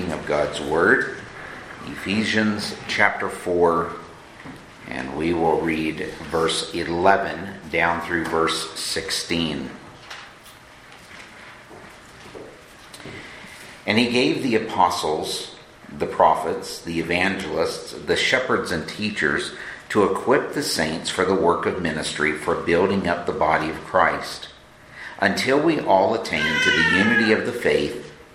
reading of God's Word, Ephesians chapter 4, and we will read verse 11 down through verse 16. And he gave the apostles, the prophets, the evangelists, the shepherds, and teachers to equip the saints for the work of ministry for building up the body of Christ, until we all attain to the unity of the faith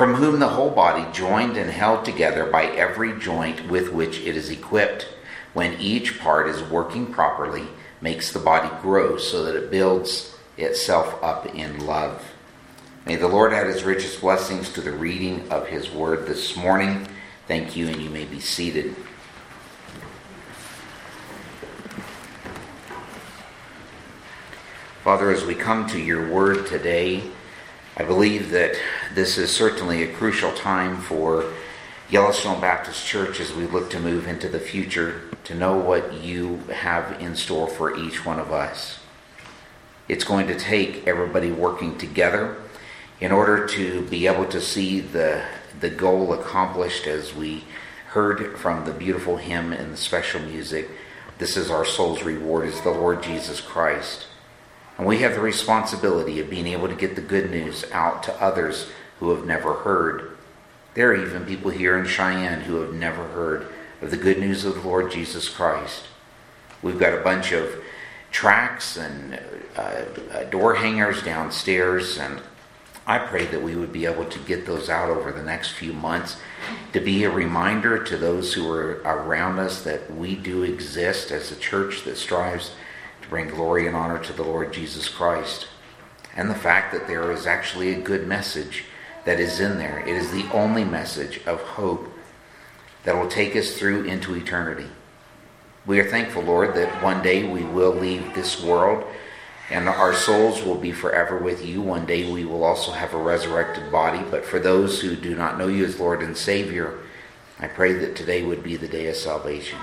from whom the whole body, joined and held together by every joint with which it is equipped, when each part is working properly, makes the body grow so that it builds itself up in love. May the Lord add his richest blessings to the reading of his word this morning. Thank you, and you may be seated. Father, as we come to your word today, I believe that this is certainly a crucial time for Yellowstone Baptist Church as we look to move into the future to know what you have in store for each one of us. It's going to take everybody working together in order to be able to see the, the goal accomplished as we heard from the beautiful hymn and the special music. This is our soul's reward, is the Lord Jesus Christ. And we have the responsibility of being able to get the good news out to others who have never heard. There are even people here in Cheyenne who have never heard of the good news of the Lord Jesus Christ. We've got a bunch of tracts and uh, uh, door hangers downstairs, and I pray that we would be able to get those out over the next few months to be a reminder to those who are around us that we do exist as a church that strives bring glory and honor to the Lord Jesus Christ. And the fact that there is actually a good message that is in there. It is the only message of hope that will take us through into eternity. We are thankful, Lord, that one day we will leave this world and our souls will be forever with you. One day we will also have a resurrected body. But for those who do not know you as Lord and Savior, I pray that today would be the day of salvation.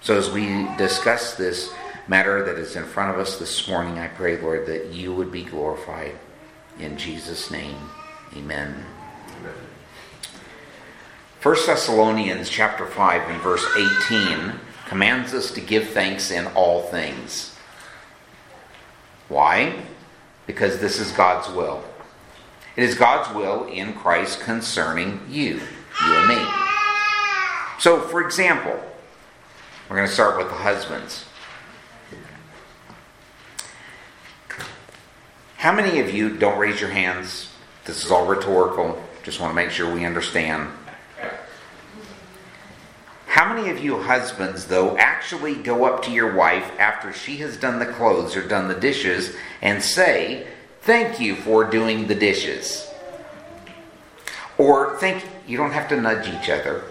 So as we discuss this matter that is in front of us this morning, I pray, Lord, that you would be glorified. In Jesus' name, amen. amen. 1 Thessalonians chapter 5 and verse 18 commands us to give thanks in all things. Why? Because this is God's will. It is God's will in Christ concerning you, you and me. So, for example, we're going to start with the husbands. How many of you don't raise your hands? This is all rhetorical. Just want to make sure we understand. How many of you husbands, though, actually go up to your wife after she has done the clothes or done the dishes and say, Thank you for doing the dishes? Or think, you don't have to nudge each other.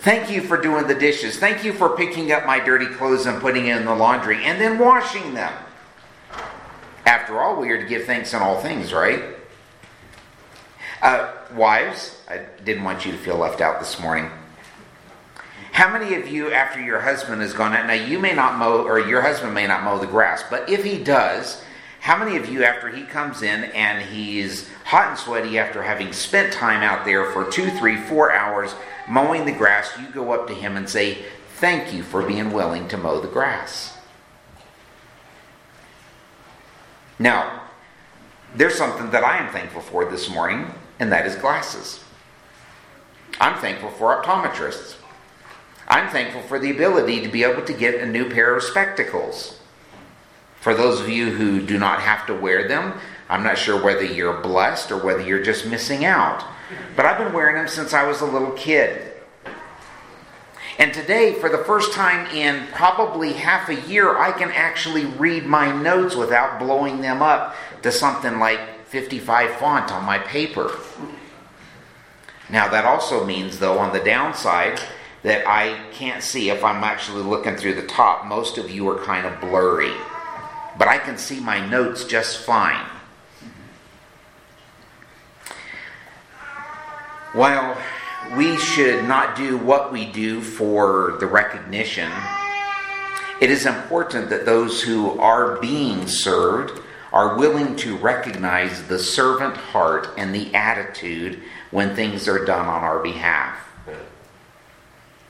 Thank you for doing the dishes. Thank you for picking up my dirty clothes and putting it in the laundry and then washing them. After all, we are to give thanks in all things, right? Uh, wives, I didn't want you to feel left out this morning. How many of you, after your husband has gone out, now you may not mow, or your husband may not mow the grass, but if he does, how many of you, after he comes in and he's hot and sweaty after having spent time out there for two, three, four hours mowing the grass, you go up to him and say, Thank you for being willing to mow the grass. Now, there's something that I am thankful for this morning, and that is glasses. I'm thankful for optometrists. I'm thankful for the ability to be able to get a new pair of spectacles. For those of you who do not have to wear them, I'm not sure whether you're blessed or whether you're just missing out. But I've been wearing them since I was a little kid. And today, for the first time in probably half a year, I can actually read my notes without blowing them up to something like 55 font on my paper. Now, that also means, though, on the downside, that I can't see if I'm actually looking through the top. Most of you are kind of blurry, but I can see my notes just fine. While we should not do what we do for the recognition, it is important that those who are being served are willing to recognize the servant heart and the attitude when things are done on our behalf.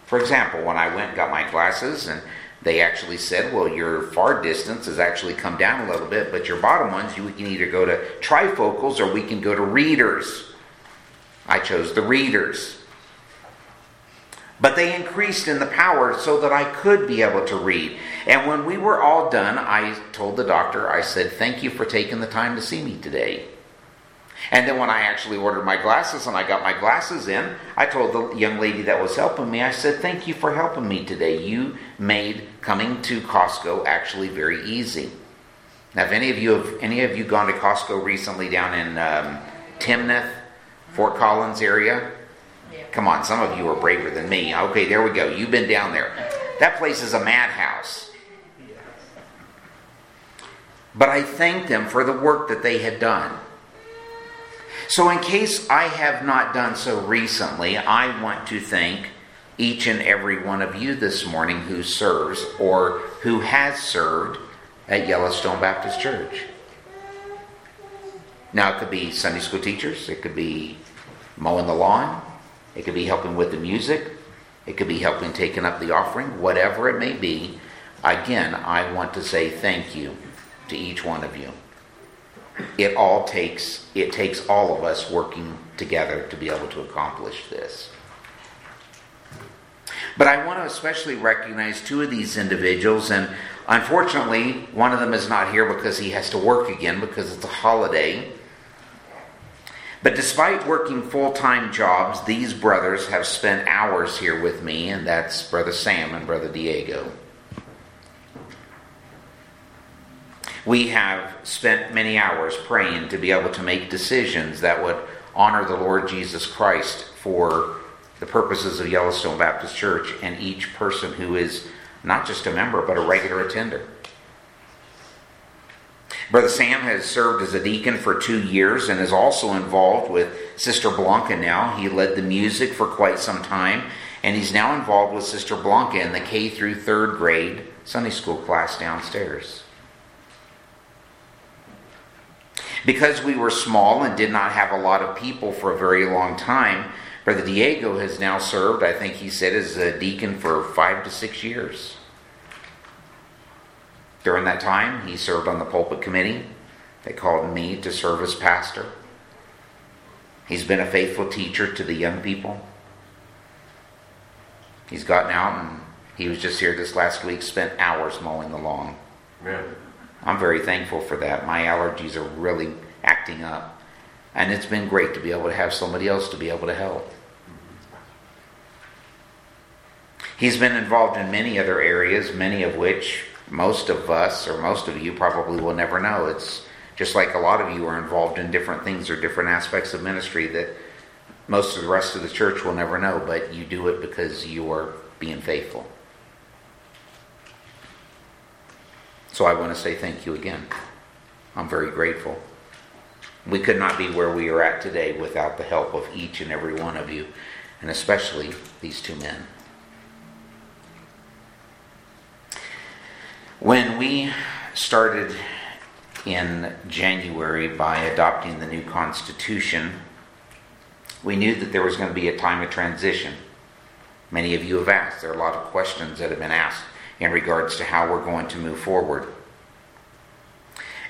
For example, when I went and got my glasses and they actually said, well, your far distance has actually come down a little bit, but your bottom ones, we can either go to trifocals or we can go to readers. I chose the readers. But they increased in the power so that I could be able to read. And when we were all done, I told the doctor, I said, Thank you for taking the time to see me today. And then when I actually ordered my glasses and I got my glasses in, I told the young lady that was helping me, I said, Thank you for helping me today. You made coming to Costco actually very easy. Now, if any of you have any of you gone to Costco recently down in um, Timnath, Fort Collins area, Come on, some of you are braver than me. Okay, there we go. You've been down there. That place is a madhouse. But I thank them for the work that they had done. So, in case I have not done so recently, I want to thank each and every one of you this morning who serves or who has served at Yellowstone Baptist Church. Now, it could be Sunday school teachers, it could be mowing the lawn, it could be helping with the music. It could be helping taking up the offering, whatever it may be. Again, I want to say thank you to each one of you. It all takes it takes all of us working together to be able to accomplish this. But I want to especially recognize two of these individuals, and unfortunately, one of them is not here because he has to work again because it's a holiday. But despite working full time jobs, these brothers have spent hours here with me, and that's Brother Sam and Brother Diego. We have spent many hours praying to be able to make decisions that would honor the Lord Jesus Christ for the purposes of Yellowstone Baptist Church and each person who is not just a member but a regular attender. Brother Sam has served as a deacon for two years and is also involved with Sister Blanca now. He led the music for quite some time, and he's now involved with Sister Blanca in the K through third grade Sunday school class downstairs. Because we were small and did not have a lot of people for a very long time, Brother Diego has now served, I think he said, as a deacon for five to six years. During that time, he served on the pulpit committee. They called me to serve as pastor. He's been a faithful teacher to the young people. He's gotten out and he was just here this last week, spent hours mowing the lawn. Yeah. I'm very thankful for that. My allergies are really acting up. And it's been great to be able to have somebody else to be able to help. He's been involved in many other areas, many of which most of us, or most of you, probably will never know. It's just like a lot of you are involved in different things or different aspects of ministry that most of the rest of the church will never know, but you do it because you are being faithful. So I want to say thank you again. I'm very grateful. We could not be where we are at today without the help of each and every one of you, and especially these two men. When we started in January by adopting the new Constitution, we knew that there was going to be a time of transition. Many of you have asked. There are a lot of questions that have been asked in regards to how we're going to move forward.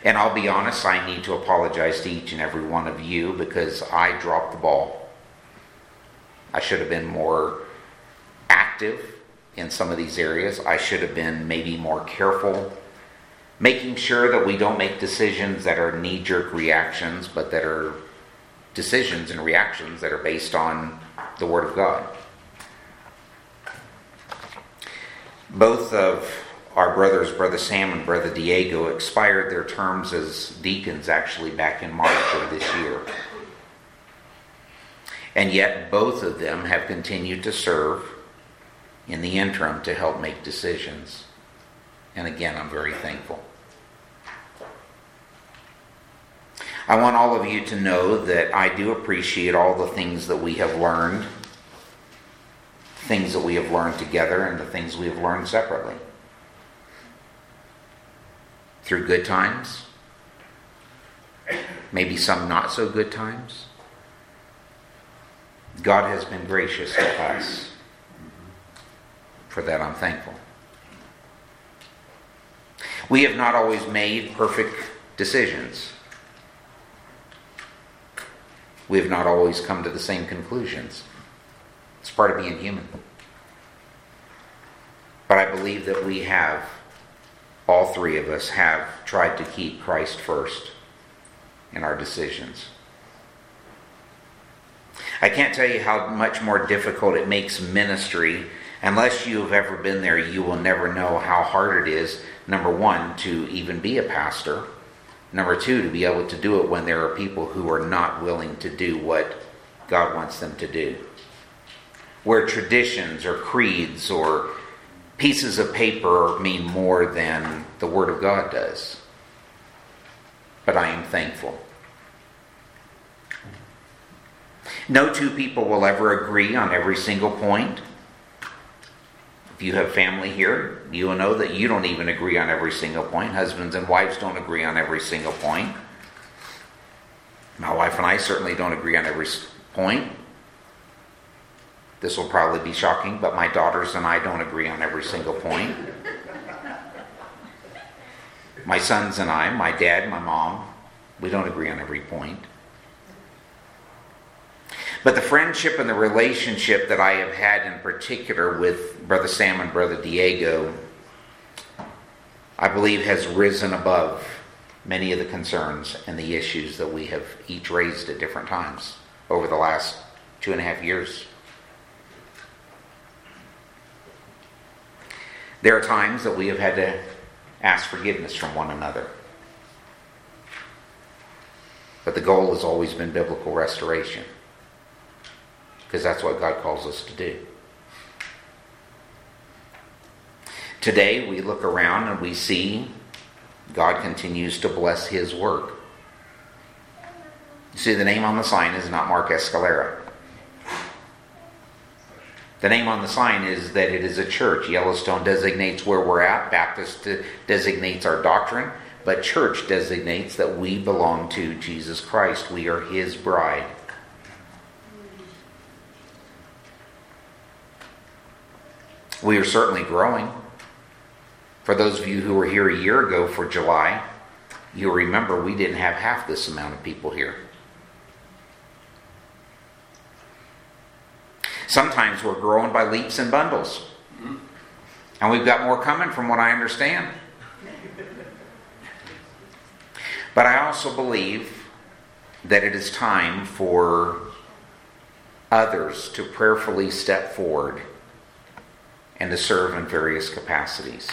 And I'll be honest, I need to apologize to each and every one of you because I dropped the ball. I should have been more active in some of these areas. I should have been maybe more careful, making sure that we don't make decisions that are knee jerk reactions, but that are decisions and reactions that are based on the Word of God. Both of our brothers, Brother Sam and Brother Diego, expired their terms as deacons actually back in March of this year. And yet, both of them have continued to serve in the interim to help make decisions. And again, I'm very thankful. I want all of you to know that I do appreciate all the things that we have learned, things that we have learned together, and the things we have learned separately. Through good times, maybe some not so good times. God has been gracious to us. For that, I'm thankful. We have not always made perfect decisions. We have not always come to the same conclusions. It's part of being human. But I believe that we have, all three of us have tried to keep Christ first in our decisions. I can't tell you how much more difficult it makes ministry. Unless you have ever been there, you will never know how hard it is, number one, to even be a pastor. Number two, to be able to do it when there are people who are not willing to do what God wants them to do. Where traditions or creeds or pieces of paper mean more than the Word of God does. But I am thankful. No two people will ever agree on every single point. If you have family here, you will know that you don't even agree on every single point. Husbands and wives don't agree on every single point. My wife and I certainly don't agree on every point. This will probably be shocking, but my daughters and I don't agree on every single point. My sons and I, my dad, my mom, we don't agree on every point. But the friendship and the relationship that I have had in particular with Brother Sam and Brother Diego, I believe has risen above many of the concerns and the issues that we have each raised at different times over the last two and a half years. There are times that we have had to ask forgiveness from one another. But the goal has always been biblical restoration because that's what God calls us to do. Today, we look around and we see God continues to bless His work. You see, the name on the sign is not Mark Escalera. The name on the sign is that it is a church. Yellowstone designates where we're at, Baptist designates our doctrine, but church designates that we belong to Jesus Christ. We are His bride. We are certainly growing. For those of you who were here a year ago for July, you'll remember we didn't have half this amount of people here. Sometimes we're growing by leaps and bundles. And we've got more coming from what I understand. But I also believe that it is time for others to prayerfully step forward and to serve in various capacities.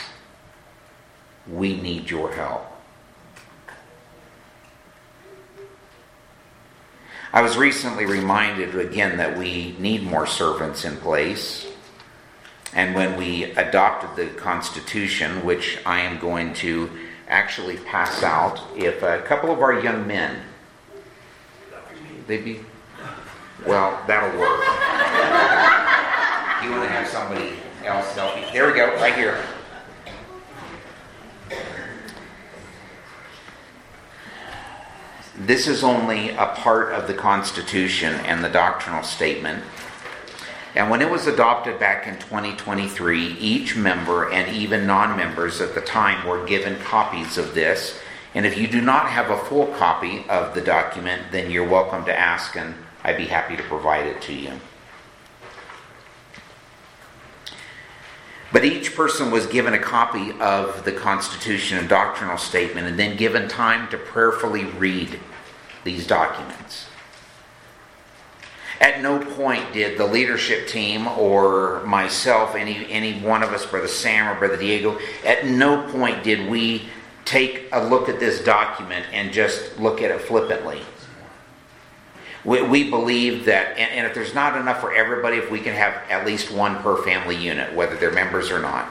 We need your help. I was recently reminded again that we need more servants in place. And when we adopted the Constitution, which I am going to actually pass out, if a couple of our young men, they'd be, well, that'll work. you want to have somebody There we go, right here. This is only a part of the Constitution and the doctrinal statement. And when it was adopted back in 2023, each member and even non members at the time were given copies of this. And if you do not have a full copy of the document, then you're welcome to ask, and I'd be happy to provide it to you. But each person was given a copy of the Constitution and doctrinal statement and then given time to prayerfully read these documents. At no point did the leadership team or myself, any, any one of us, Brother Sam or Brother Diego, at no point did we take a look at this document and just look at it flippantly. We, we believe that, and, and if there's not enough for everybody, if we can have at least one per family unit, whether they're members or not.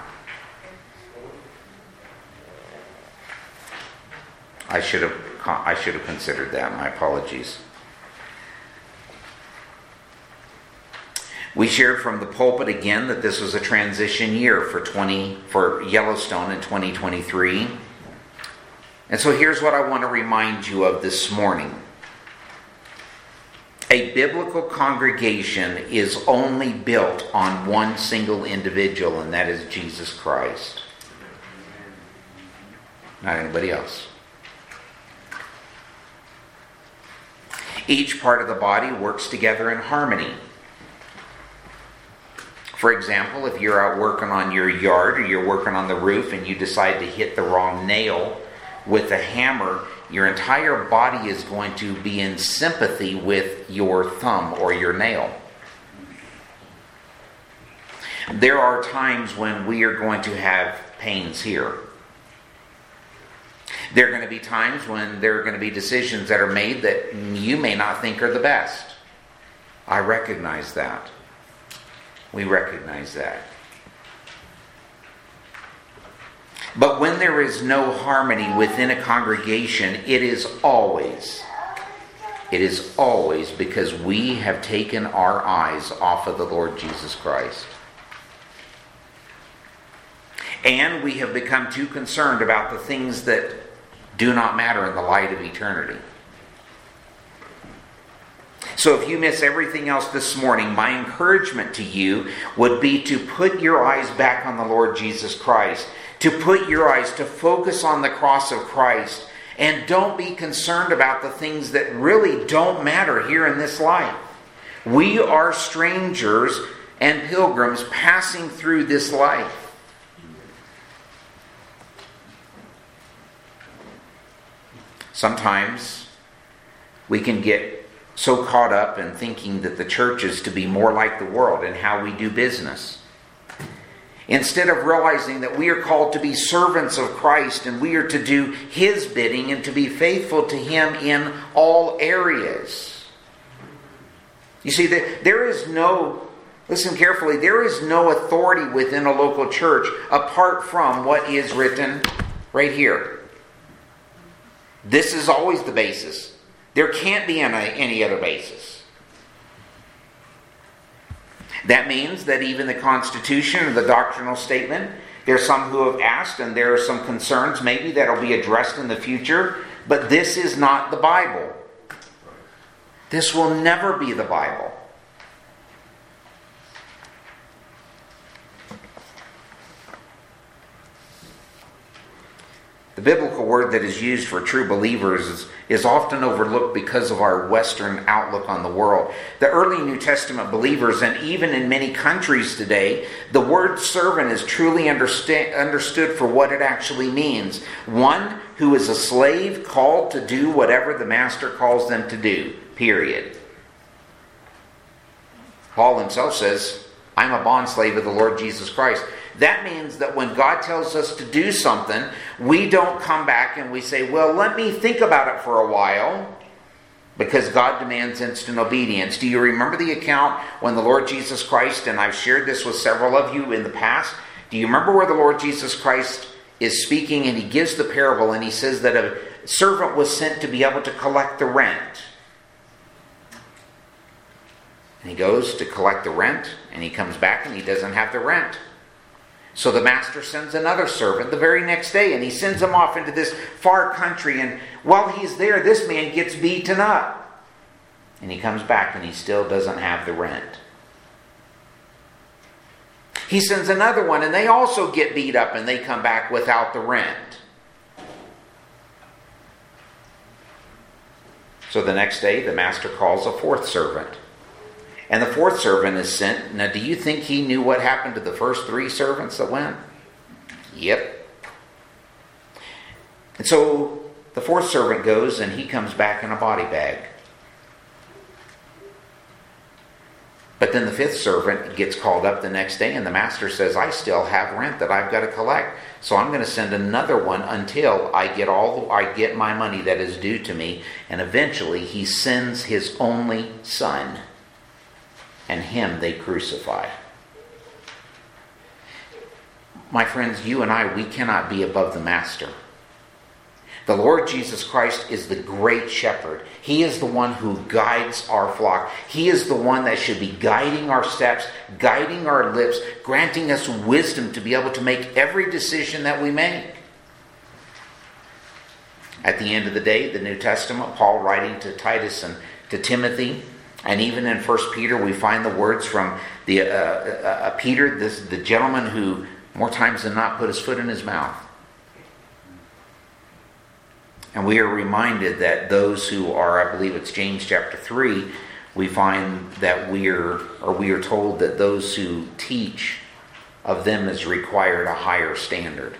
I should have I should have considered that. My apologies. We shared from the pulpit again that this was a transition year for 20 for Yellowstone in 2023. And so here's what I want to remind you of this morning. A biblical congregation is only built on one single individual, and that is Jesus Christ. Not anybody else. Each part of the body works together in harmony. For example, if you're out working on your yard or you're working on the roof and you decide to hit the wrong nail with a hammer, your entire body is going to be in sympathy with your thumb or your nail. There are times when we are going to have pains here. There are going to be times when there are going to be decisions that are made that you may not think are the best. I recognize that. We recognize that. But when there is no harmony within a congregation, it is always, it is always because we have taken our eyes off of the Lord Jesus Christ. And we have become too concerned about the things that do not matter in the light of eternity. So, if you miss everything else this morning, my encouragement to you would be to put your eyes back on the Lord Jesus Christ, to put your eyes to focus on the cross of Christ, and don't be concerned about the things that really don't matter here in this life. We are strangers and pilgrims passing through this life. Sometimes we can get so caught up in thinking that the church is to be more like the world and how we do business. Instead of realizing that we are called to be servants of Christ and we are to do His bidding and to be faithful to Him in all areas. You see, there is no, listen carefully, there is no authority within a local church apart from what is written right here. This is always the basis. There can't be any, any other basis. That means that even the Constitution or the doctrinal statement, there's some who have asked, and there are some concerns maybe that'll be addressed in the future, but this is not the Bible. This will never be the Bible. The biblical word that is used for true believers is, is, often overlooked because of our Western outlook on the world. The early New Testament believers, and even in many countries today, the word servant is truly understood for what it actually means one who is a slave called to do whatever the master calls them to do, period. Paul himself says, I'm a bondslave of the Lord Jesus Christ. That means that when God tells us to do something, we don't come back and we say, Well, let me think about it for a while, because God demands instant obedience. Do you remember the account when the Lord Jesus Christ, and I've shared this with several of you in the past, do you remember where the Lord Jesus Christ is speaking and he gives the parable and he says that a servant was sent to be able to collect the rent? And he goes to collect the rent and he comes back and he doesn't have the rent. So the master sends another servant the very next day, and he sends him off into this far country. And while he's there, this man gets beaten up. And he comes back and he still doesn't have the rent. He sends another one, and they also get beat up and they come back without the rent. So the next day, the master calls a fourth servant. And the fourth servant is sent. Now, do you think he knew what happened to the first three servants that went? Yep. And so the fourth servant goes and he comes back in a body bag. But then the fifth servant gets called up the next day, and the master says, I still have rent that I've got to collect. So I'm going to send another one until I get all I get my money that is due to me. And eventually he sends his only son, and him they crucify. My friends, you and I, we cannot be above the master. The Lord Jesus Christ is the great shepherd. He is the one who guides our flock. He is the one that should be guiding our steps, guiding our lips, granting us wisdom to be able to make every decision that we make. At the end of the day, the New Testament, Paul writing to Titus and to Timothy, and even in 1 Peter, we find the words from the, uh, uh, uh, Peter, this, the gentleman who more times than not put his foot in his mouth. And we are reminded that those who are, I believe it's James chapter 3, we find that we are, or we are told that those who teach of them is required a higher standard.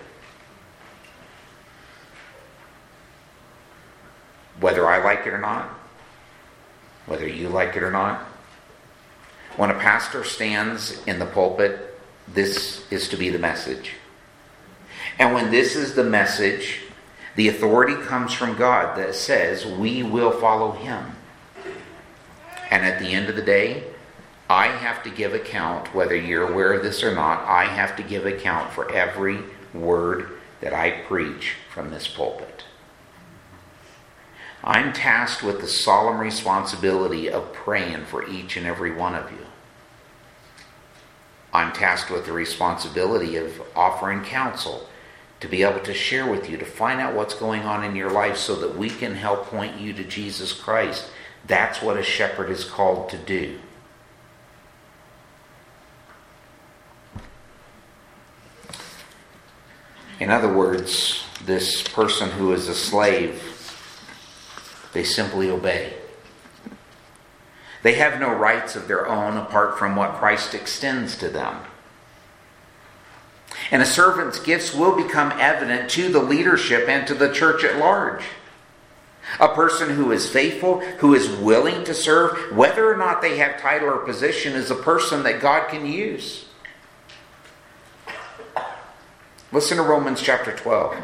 Whether I like it or not, whether you like it or not, when a pastor stands in the pulpit, this is to be the message. And when this is the message, the authority comes from God that says we will follow Him. And at the end of the day, I have to give account, whether you're aware of this or not, I have to give account for every word that I preach from this pulpit. I'm tasked with the solemn responsibility of praying for each and every one of you. I'm tasked with the responsibility of offering counsel to be able to share with you, to find out what's going on in your life so that we can help point you to Jesus Christ. That's what a shepherd is called to do. In other words, this person who is a slave, they simply obey. They have no rights of their own apart from what Christ extends to them. And a servant's gifts will become evident to the leadership and to the church at large. A person who is faithful, who is willing to serve, whether or not they have title or position, is a person that God can use. Listen to Romans chapter 12.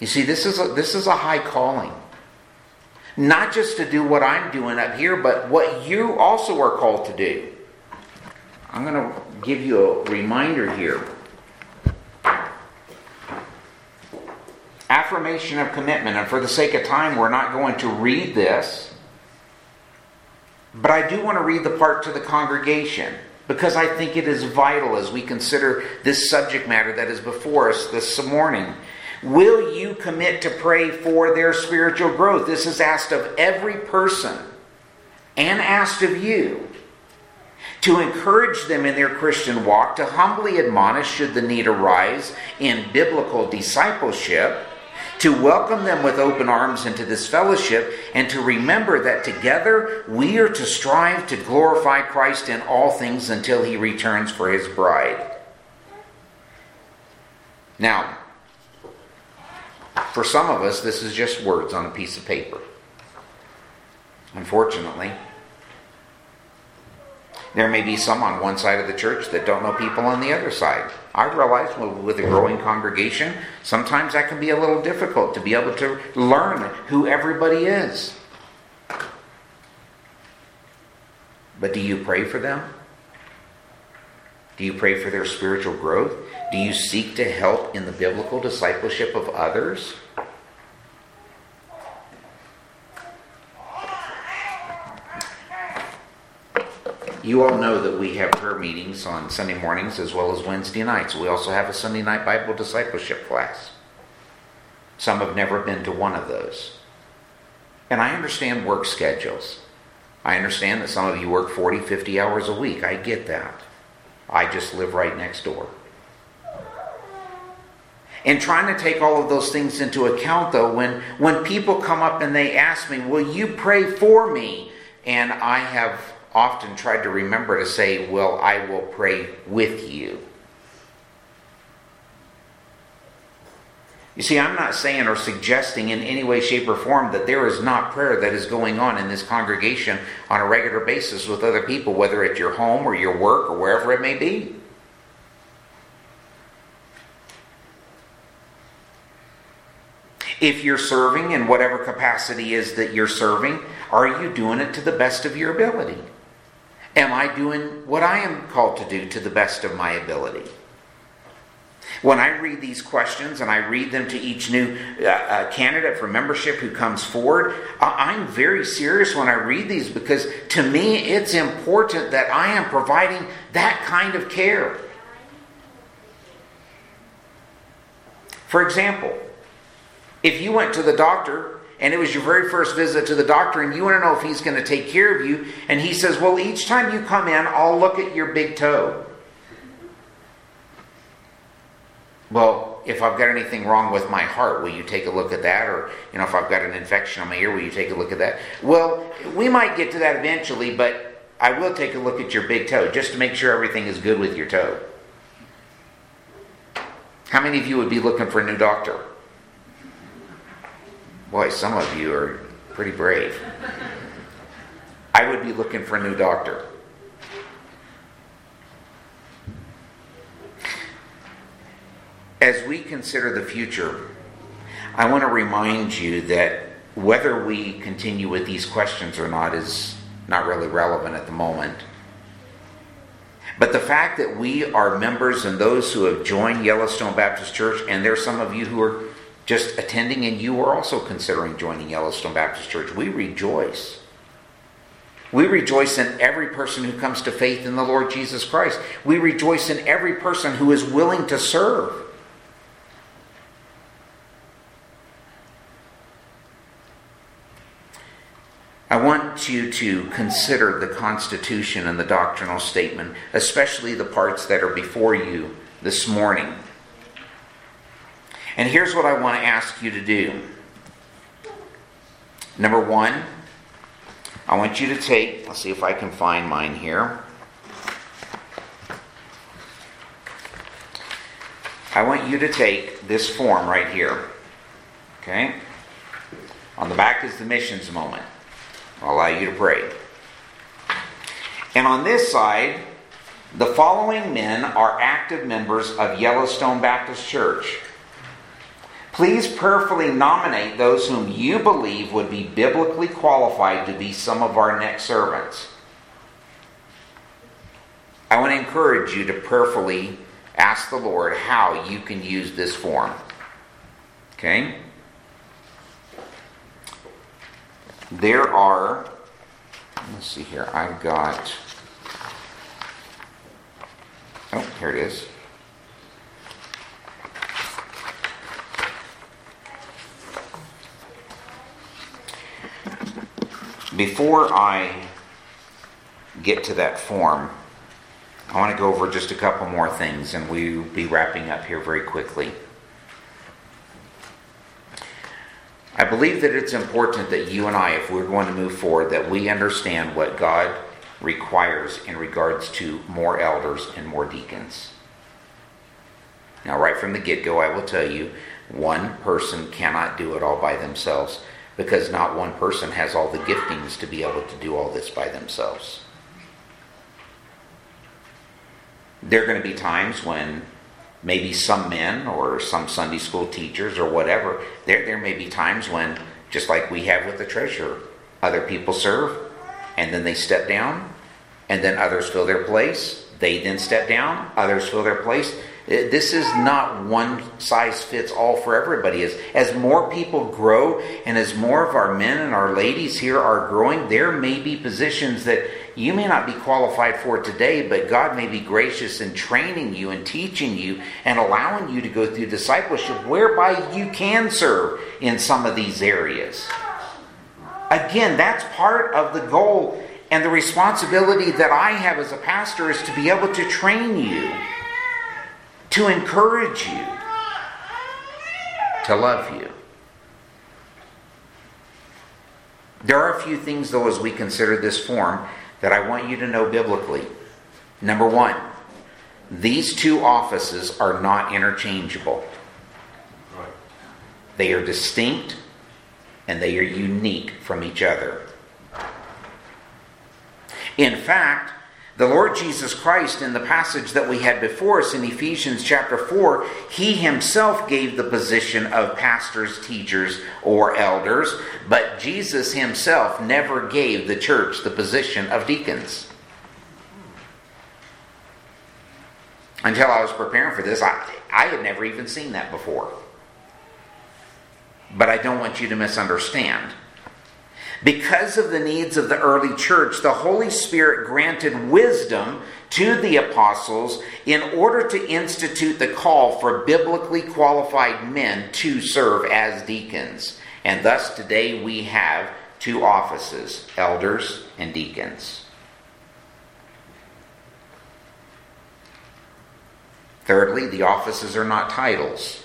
You see, this is a, this is a high calling. Not just to do what I'm doing up here, but what you also are called to do. I'm going to give you a reminder here. Affirmation of commitment, and for the sake of time, we're not going to read this, but I do want to read the part to the congregation because I think it is vital as we consider this subject matter that is before us this morning. Will you commit to pray for their spiritual growth? This is asked of every person and asked of you to encourage them in their Christian walk, to humbly admonish should the need arise in biblical discipleship, to welcome them with open arms into this fellowship, and to remember that together we are to strive to glorify Christ in all things until he returns for his bride. Now, for some of us, this is just words on a piece of paper. Unfortunately, there may be some on one side of the church that don't know people on the other side. I realize with a growing congregation, sometimes that can be a little difficult to be able to learn who everybody is. But do you pray for them? Do you pray for their spiritual growth? Do you seek to help in the biblical discipleship of others? You all know that we have prayer meetings on Sunday mornings as well as Wednesday nights. We also have a Sunday night Bible discipleship class. Some have never been to one of those. And I understand work schedules. I understand that some of you work 40, 50 hours a week. I get that. I just live right next door. And trying to take all of those things into account, though, when, when people come up and they ask me, Will you pray for me? And I have often tried to remember to say, Well, I will pray with you. You see, I'm not saying or suggesting in any way, shape, or form that there is not prayer that is going on in this congregation on a regular basis with other people, whether at your home or your work or wherever it may be. If you're serving in whatever capacity is that you're serving, are you doing it to the best of your ability? Am I doing what I am called to do to the best of my ability? When I read these questions and I read them to each new uh, uh, candidate for membership who comes forward, I'm very serious when I read these because to me it's important that I am providing that kind of care. For example, if you went to the doctor and it was your very first visit to the doctor and you want to know if he's going to take care of you, and he says, Well, each time you come in, I'll look at your big toe. Well, if I've got anything wrong with my heart, will you take a look at that? Or, you know, if I've got an infection on my ear, will you take a look at that? Well, we might get to that eventually, but I will take a look at your big toe just to make sure everything is good with your toe. How many of you would be looking for a new doctor? Boy, some of you are pretty brave. I would be looking for a new doctor. As we consider the future, I want to remind you that whether we continue with these questions or not is not really relevant at the moment. But the fact that we are members and those who have joined Yellowstone Baptist Church, and there's some of you who are just attending and you are also considering joining Yellowstone Baptist Church, we rejoice. We rejoice in every person who comes to faith in the Lord Jesus Christ. We rejoice in every person who is willing to serve. I want you to consider the Constitution and the doctrinal statement, especially the parts that are before you this morning. And here's what I want to ask you to do. Number one, I want you to take, let's see if I can find mine here. I want you to take this form right here. Okay? On the back is the missions moment. I'll allow you to pray. And on this side, the following men are active members of Yellowstone Baptist Church. Please prayerfully nominate those whom you believe would be biblically qualified to be some of our next servants. I want to encourage you to prayerfully ask the Lord how you can use this form. Okay? There are, let's see here, I've got, oh, here it is. Before I get to that form, I want to go over just a couple more things and we'll be wrapping up here very quickly. Believe that it's important that you and I, if we're going to move forward, that we understand what God requires in regards to more elders and more deacons. Now, right from the get go, I will tell you one person cannot do it all by themselves because not one person has all the giftings to be able to do all this by themselves. There are going to be times when maybe some men or some Sunday school teachers or whatever, there, there may be times when, just like we have with the treasurer, other people serve and then they step down and then others fill their place. They then step down, others fill their place. This is not one size fits all for everybody. As, as more people grow and as more of our men and our ladies here are growing, there may be positions that you may not be qualified for today, but God may be gracious in training you and teaching you and allowing you to go through discipleship whereby you can serve in some of these areas. Again, that's part of the goal and the responsibility that I have as a pastor is to be able to train you to encourage you, to love you. There are a few things, though, as we consider this form, that I want you to know biblically. Number one, these two offices are not interchangeable. They are distinct and they are unique from each other. In fact, the Lord Jesus Christ, in the passage that we had before us in Ephesians chapter 4, he himself gave the position of pastors, teachers, or elders, but Jesus himself never gave the church the position of deacons. Until I was preparing for this, I, I had never even seen that before. But I don't want you to misunderstand. Because of the needs of the early church, the Holy Spirit granted wisdom to the apostles in order to institute the call for biblically qualified men to serve as deacons. And thus today we have two offices elders and deacons. Thirdly, the offices are not titles.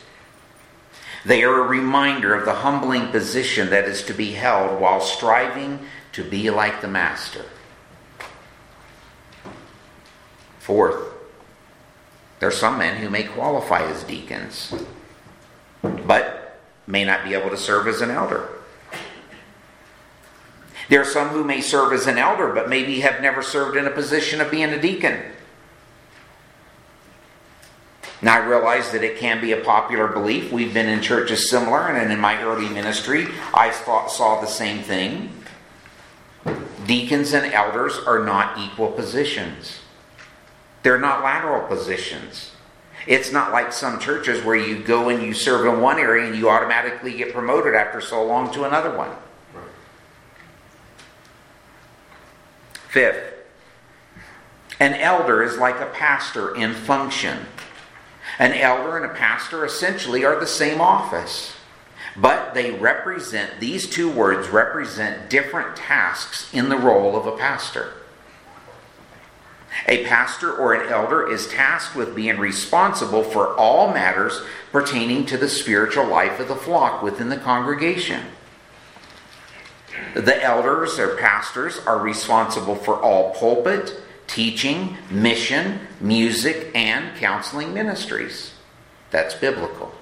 They are a reminder of the humbling position that is to be held while striving to be like the Master. Fourth, there are some men who may qualify as deacons, but may not be able to serve as an elder. There are some who may serve as an elder, but maybe have never served in a position of being a deacon. Now, I realize that it can be a popular belief. We've been in churches similar, and in my early ministry, I saw the same thing. Deacons and elders are not equal positions, they're not lateral positions. It's not like some churches where you go and you serve in one area and you automatically get promoted after so long to another one. Fifth, an elder is like a pastor in function. An elder and a pastor essentially are the same office, but they represent, these two words represent different tasks in the role of a pastor. A pastor or an elder is tasked with being responsible for all matters pertaining to the spiritual life of the flock within the congregation. The elders or pastors are responsible for all pulpit, teaching, mission, music, and counseling ministries. That's biblical.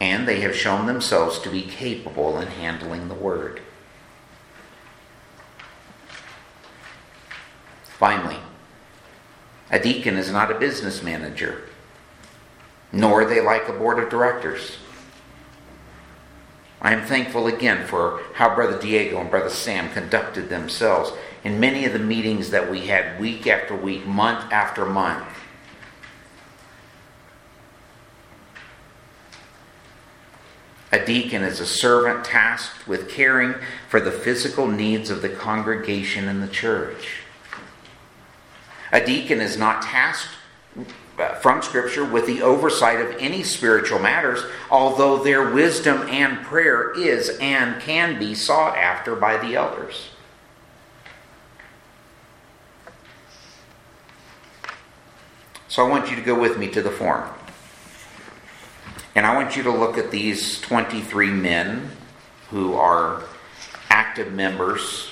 And they have shown themselves to be capable in handling the word. Finally, a deacon is not a business manager, nor are they like a board of directors. I am thankful again for how Brother Diego and Brother Sam conducted themselves in many of the meetings that we had week after week, month after month. A deacon is a servant tasked with caring for the physical needs of the congregation in the church. A deacon is not tasked Uh, from Scripture with the oversight of any spiritual matters, although their wisdom and prayer is and can be sought after by the elders. So I want you to go with me to the form. And I want you to look at these 23 men who are active members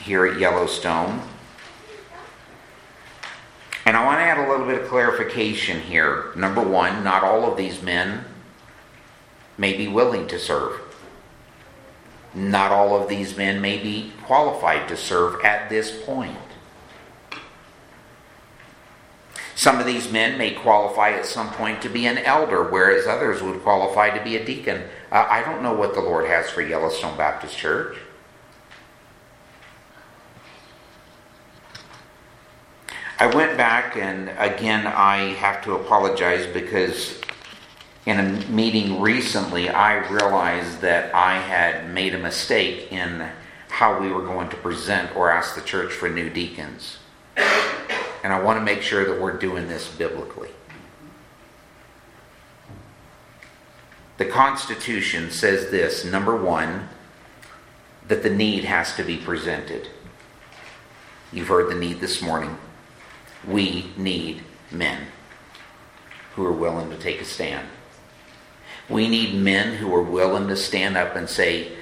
here at Yellowstone. And I want to add a little bit of clarification here. Number one, not all of these men may be willing to serve. Not all of these men may be qualified to serve at this point. Some of these men may qualify at some point to be an elder, whereas others would qualify to be a deacon. Uh, I don't know what the Lord has for Yellowstone Baptist Church. Back, and again, I have to apologize because in a meeting recently, I realized that I had made a mistake in how we were going to present or ask the church for new deacons. And I want to make sure that we're doing this biblically. The Constitution says this number one, that the need has to be presented. You've heard the need this morning. We need men who are willing to take a stand. We need men who are willing to stand up and say,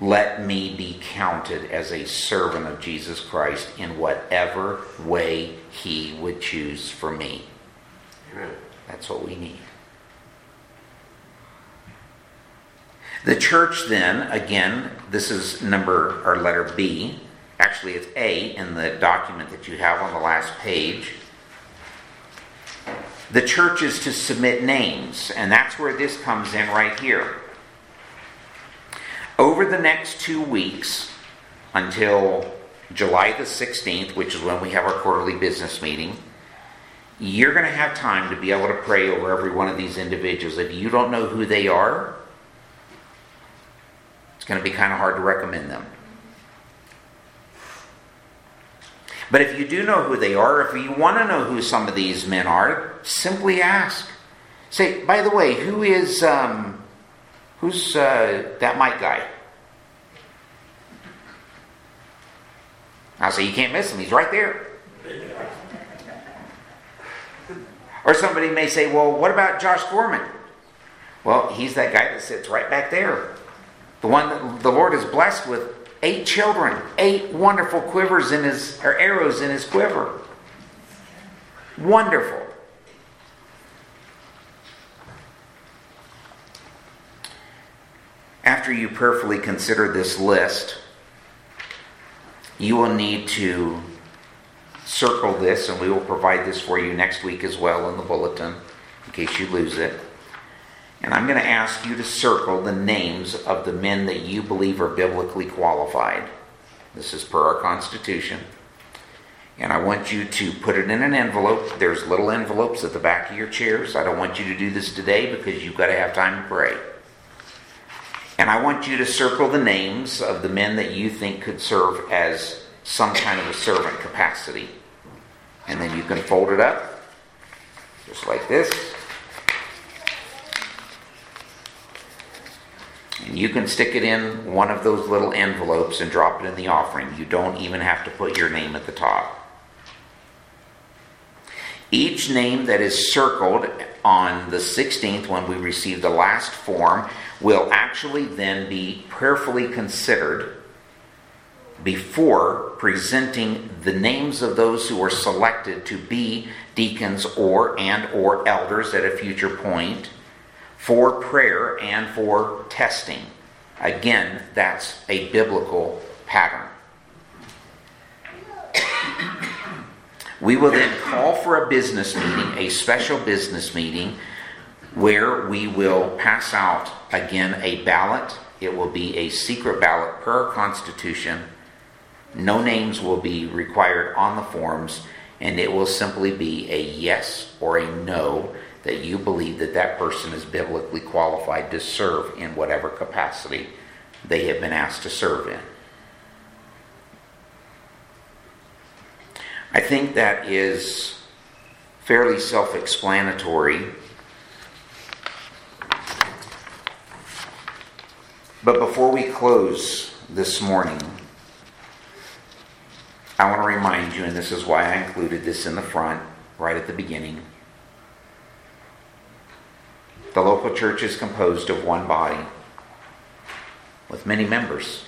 Let me be counted as a servant of Jesus Christ in whatever way he would choose for me. Amen. That's what we need. The church, then, again, this is number or letter B. Actually, it's A in the document that you have on the last page. The church is to submit names, and that's where this comes in right here. Over the next two weeks, until July the 16th, which is when we have our quarterly business meeting, you're going to have time to be able to pray over every one of these individuals. If you don't know who they are, it's going to be kind of hard to recommend them. But if you do know who they are, if you want to know who some of these men are, simply ask. Say, by the way, who is um, who's uh, that Mike guy? I'll say you can't miss him. He's right there. Or somebody may say, well, what about Josh Gorman? Well, he's that guy that sits right back there. The one that the Lord is blessed with eight children, eight wonderful quivers in his or arrows in his quiver. Wonderful. After you prayerfully consider this list, you will need to circle this, and we will provide this for you next week as well in the bulletin in case you lose it. And I'm going to ask you to circle the names of the men that you believe are biblically qualified. This is per our Constitution. And I want you to put it in an envelope. There's little envelopes at the back of your chairs. I don't want you to do this today because you've got to have time to pray. And I want you to circle the names of the men that you think could serve as some kind of a servant capacity. And then you can fold it up, just like this. And you can stick it in one of those little envelopes and drop it in the offering. You don't even have to put your name at the top. Each name that is circled on the 16th, when we receive the last form, will actually then be prayerfully considered before presenting the names of those who are selected to be deacons or and or elders at a future point for prayer and for testing. Again, that's a biblical pattern. we will then call for a business meeting, a special business meeting, where we will pass out again a ballot. It will be a secret ballot per Constitution. No names will be required on the forms, and it will simply be a yes or a no that you believe that that person is biblically qualified to serve in whatever capacity they have been asked to serve in. I think that is fairly self explanatory. But before we close this morning, I want to remind you, and this is why I included this in the front right at the beginning the local church is composed of one body with many members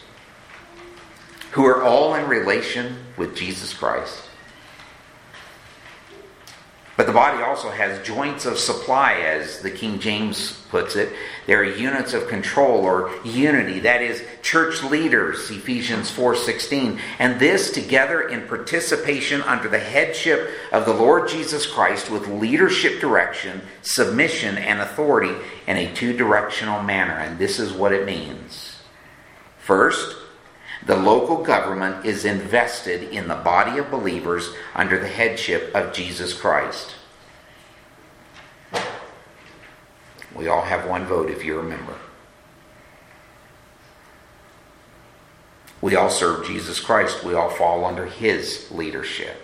who are all in relation with Jesus Christ. But the body also has joints of supply, as the King James puts it. There are units of control or unity, that is, church leaders, Ephesians 4:16. And this together in participation under the headship of the Lord Jesus Christ with leadership direction, submission, and authority in a two-directional manner. And this is what it means. First, The local government is invested in the body of believers under the headship of Jesus Christ. We all have one vote if you remember. We all serve Jesus Christ. We all fall under his leadership.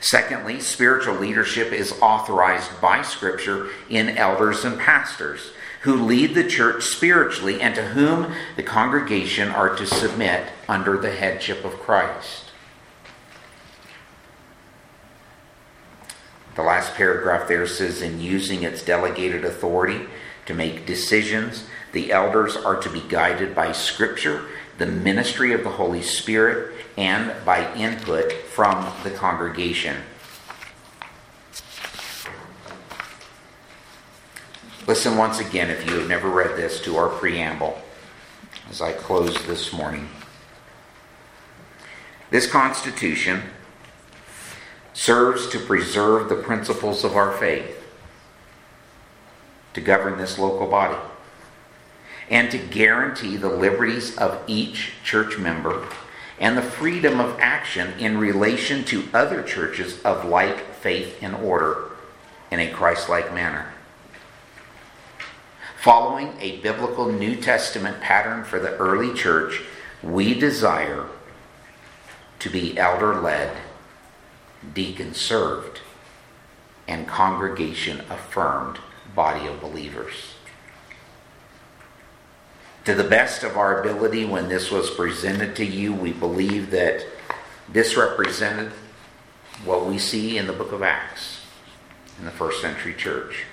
Secondly, spiritual leadership is authorized by Scripture in elders and pastors who lead the church spiritually and to whom the congregation are to submit under the headship of Christ. The last paragraph there says, in using its delegated authority to make decisions, the elders are to be guided by Scripture, the ministry of the Holy Spirit, and by input from the congregation. Listen once again, if you have never read this, to our preamble as I close this morning. This Constitution serves to preserve the principles of our faith, to govern this local body, and to guarantee the liberties of each church member and the freedom of action in relation to other churches of like faith and order in a Christ like manner. Following a biblical New Testament pattern for the early church, we desire to be elder led, deacon served, and congregation affirmed body of believers. To the best of our ability, when this was presented to you, we believe that this represented what we see in the book of Acts in the first century church.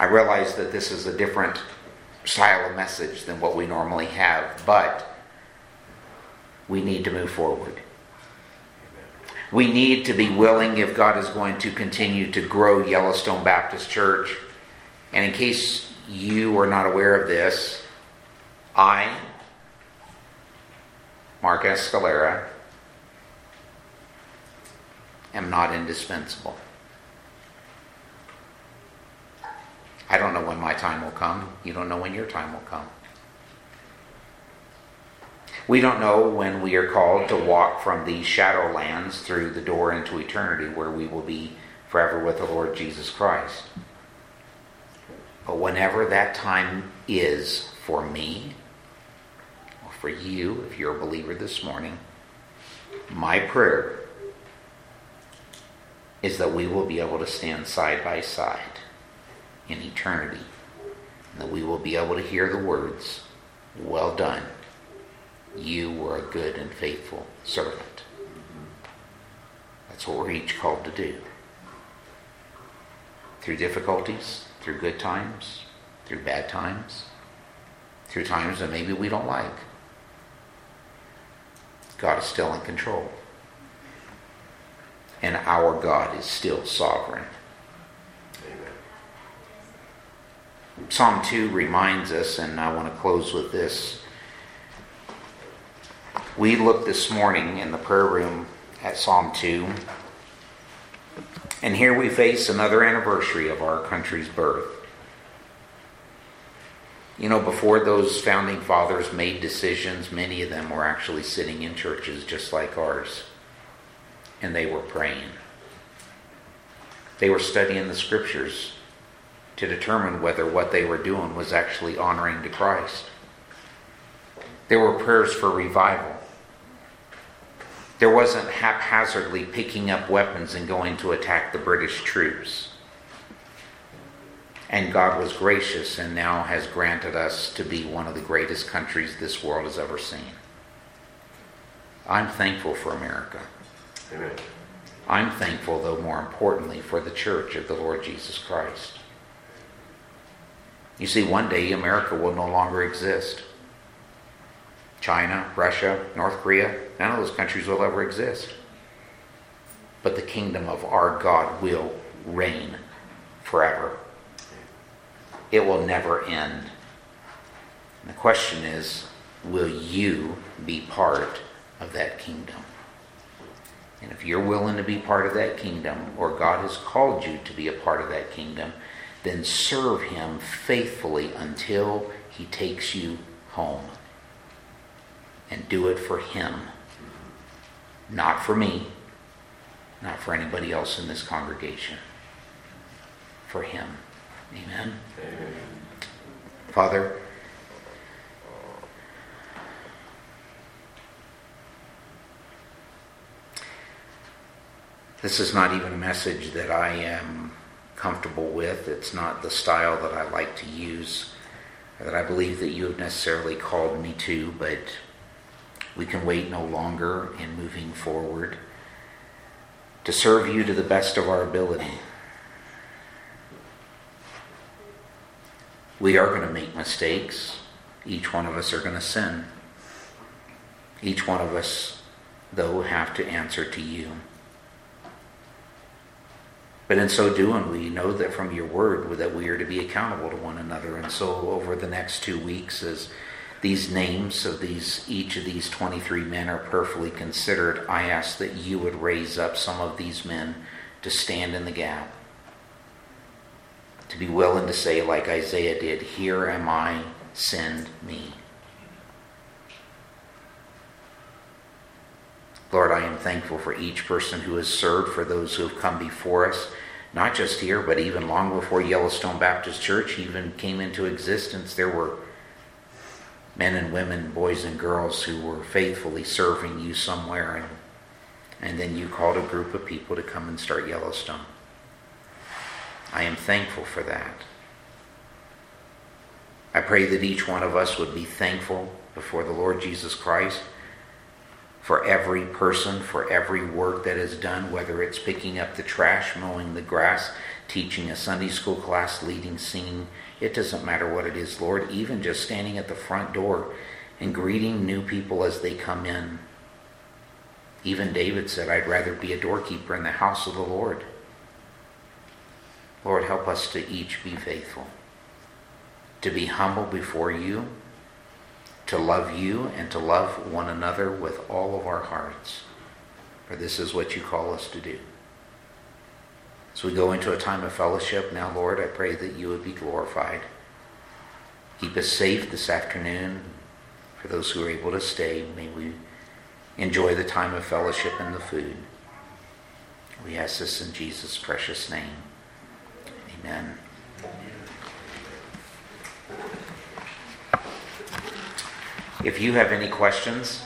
I realize that this is a different style of message than what we normally have, but we need to move forward. We need to be willing if God is going to continue to grow Yellowstone Baptist Church. And in case you are not aware of this, I, Mark Escalera, am not indispensable. I don't know when my time will come. You don't know when your time will come. We don't know when we are called to walk from these shadow lands through the door into eternity where we will be forever with the Lord Jesus Christ. But whenever that time is for me, or for you, if you're a believer this morning, my prayer is that we will be able to stand side by side in eternity. And that we will be able to hear the words, Well done, you were a good and faithful servant. That's what we're each called to do. Through difficulties, through good times, through bad times, through times that maybe we don't like. God is still in control. And our God is still sovereign. Psalm 2 reminds us, and I want to close with this. We looked this morning in the prayer room at Psalm 2, and here we face another anniversary of our country's birth. You know, before those founding fathers made decisions, many of them were actually sitting in churches just like ours, and they were praying. They were studying the scriptures to determine whether what they were doing was actually honoring to Christ. There were prayers for revival. There wasn't haphazardly picking up weapons and going to attack the British troops. And God was gracious and now has granted us to be one of the greatest countries this world has ever seen. I'm thankful for America. Amen. I'm thankful, though more importantly, for the church of the Lord Jesus Christ. You see, one day America will no longer exist. China, Russia, North Korea, none of those countries will ever exist. But the kingdom of our God will reign forever. It will never end. And the question is will you be part of that kingdom? And if you're willing to be part of that kingdom, or God has called you to be a part of that kingdom, then serve him faithfully until He takes you home. And do it for Him, not for me, not for anybody else in this congregation. For Him. Amen. Amen. Father, This is not even a message that I am comfortable with. It's not the style that I like to use, that I believe that you have necessarily called me to, but we can wait no longer in moving forward to serve you to the best of our ability. We are going to make mistakes. Each one of us are going to sin. Each one of us, though, have to answer to you. But in so doing, we know that from your word that we are to be accountable to one another. And so over the next two weeks, as these names of these each of these 23 men are prayerfully considered, I ask that you would raise up some of these men to stand in the gap. To be willing to say, like Isaiah did, Here am I, send me. Lord, I am thankful for each person who has served, for those who have come before us, not just here, but even long before Yellowstone Baptist Church even came into existence. There were men and women, boys and girls who were faithfully serving you somewhere, and, and then you called a group of people to come and start Yellowstone. I am thankful for that. I pray that each one of us would be thankful before the Lord Jesus Christ for every person, for every work that is done, whether it's picking up the trash, mowing the grass, teaching a Sunday school class, leading singing. It doesn't matter what it is, Lord, even just standing at the front door and greeting new people as they come in. Even David said, I'd rather be a doorkeeper in the house of the Lord. Lord, help us to each be faithful, to be humble before you to love you and to love one another with all of our hearts. For this is what you call us to do. As we go into a time of fellowship now, Lord, I pray that you would be glorified. Keep us safe this afternoon. For those who are able to stay, may we enjoy the time of fellowship and the food. We ask this in Jesus' precious name. Amen. If you have any questions,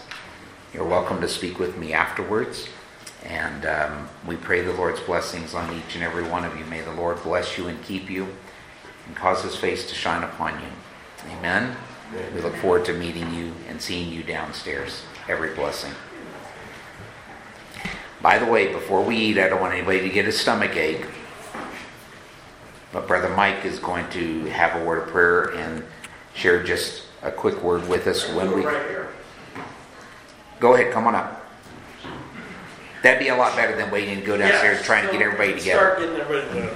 you're welcome to speak with me afterwards. And um, we pray the Lord's blessings on each and every one of you. May the Lord bless you and keep you and cause his face to shine upon you. Amen. We look forward to meeting you and seeing you downstairs. Every blessing. By the way, before we eat, I don't want anybody to get a stomach ache. But Brother Mike is going to have a word of prayer and share just a quick word with us when we. Go ahead, come on up. That'd be a lot better than waiting to go downstairs yeah, trying so to get everybody together. Start getting everybody